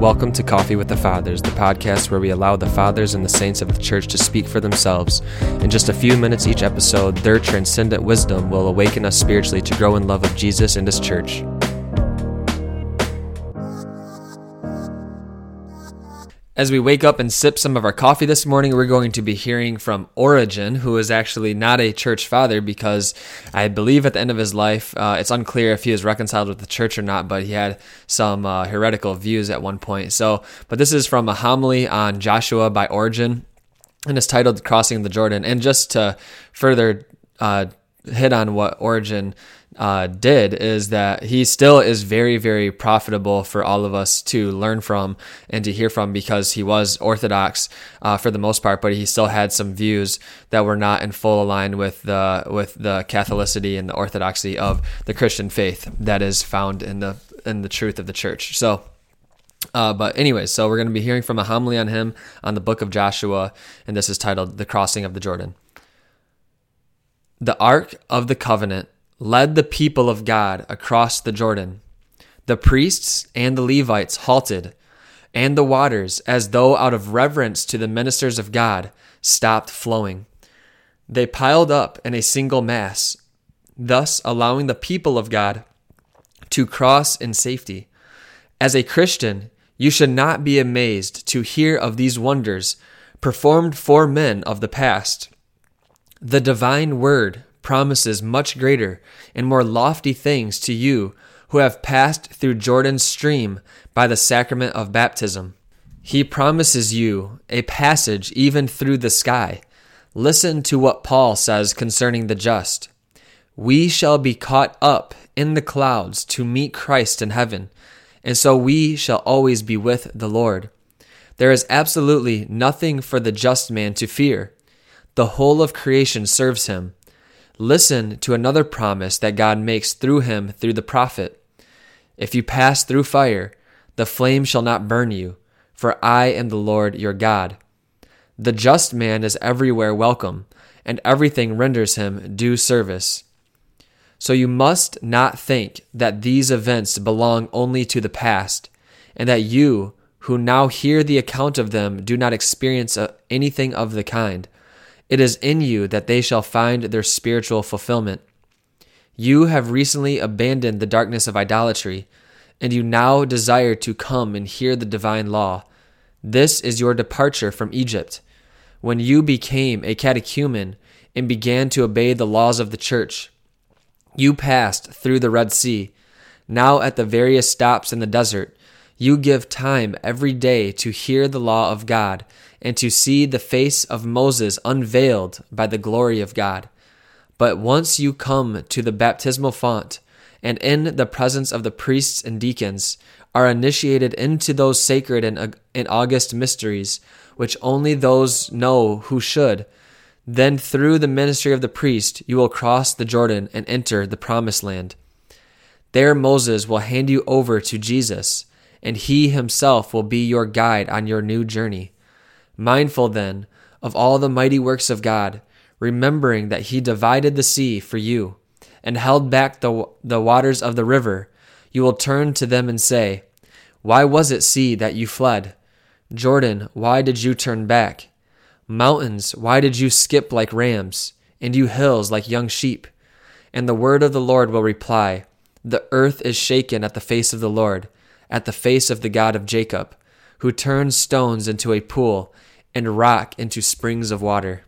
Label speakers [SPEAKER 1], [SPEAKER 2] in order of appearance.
[SPEAKER 1] Welcome to Coffee with the Fathers, the podcast where we allow the fathers and the saints of the church to speak for themselves. In just a few minutes each episode, their transcendent wisdom will awaken us spiritually to grow in love of Jesus and his church. As we wake up and sip some of our coffee this morning, we're going to be hearing from Origen, who is actually not a church father because I believe at the end of his life, uh, it's unclear if he was reconciled with the church or not, but he had some uh, heretical views at one point. So, but this is from a homily on Joshua by Origen, and it's titled Crossing the Jordan. And just to further uh, hit on what Origen uh, did is that he still is very, very profitable for all of us to learn from and to hear from because he was Orthodox uh, for the most part, but he still had some views that were not in full aligned with the with the Catholicity and the Orthodoxy of the Christian faith that is found in the in the truth of the church. So. Uh, but anyways, so we're going to be hearing from a homily on him on the book of Joshua, and this is titled "The Crossing of the Jordan." The Ark of the Covenant led the people of God across the Jordan. The priests and the Levites halted, and the waters, as though out of reverence to the ministers of God, stopped flowing. They piled up in a single mass, thus allowing the people of God to cross in safety. As a Christian, you should not be amazed to hear of these wonders performed for men of the past. The divine word promises much greater and more lofty things to you who have passed through Jordan's stream by the sacrament of baptism. He promises you a passage even through the sky. Listen to what Paul says concerning the just. We shall be caught up in the clouds to meet Christ in heaven, and so we shall always be with the Lord. There is absolutely nothing for the just man to fear. The whole of creation serves him. Listen to another promise that God makes through him through the prophet. If you pass through fire, the flame shall not burn you, for I am the Lord your God. The just man is everywhere welcome, and everything renders him due service. So you must not think that these events belong only to the past, and that you, who now hear the account of them, do not experience uh, anything of the kind. It is in you that they shall find their spiritual fulfillment. You have recently abandoned the darkness of idolatry, and you now desire to come and hear the divine law. This is your departure from Egypt, when you became a catechumen and began to obey the laws of the church. You passed through the Red Sea. Now, at the various stops in the desert, you give time every day to hear the law of God and to see the face of Moses unveiled by the glory of God. But once you come to the baptismal font, and in the presence of the priests and deacons, are initiated into those sacred and, and august mysteries, which only those know who should, then through the ministry of the priest you will cross the Jordan and enter the promised land. There Moses will hand you over to Jesus, and he himself will be your guide on your new journey. Mindful then of all the mighty works of God, remembering that he divided the sea for you and held back the, the waters of the river, you will turn to them and say, Why was it sea that you fled? Jordan, why did you turn back? Mountains, why did you skip like rams? And you hills like young sheep? And the word of the Lord will reply, The earth is shaken at the face of the Lord, at the face of the God of Jacob, who turns stones into a pool and rock into springs of water.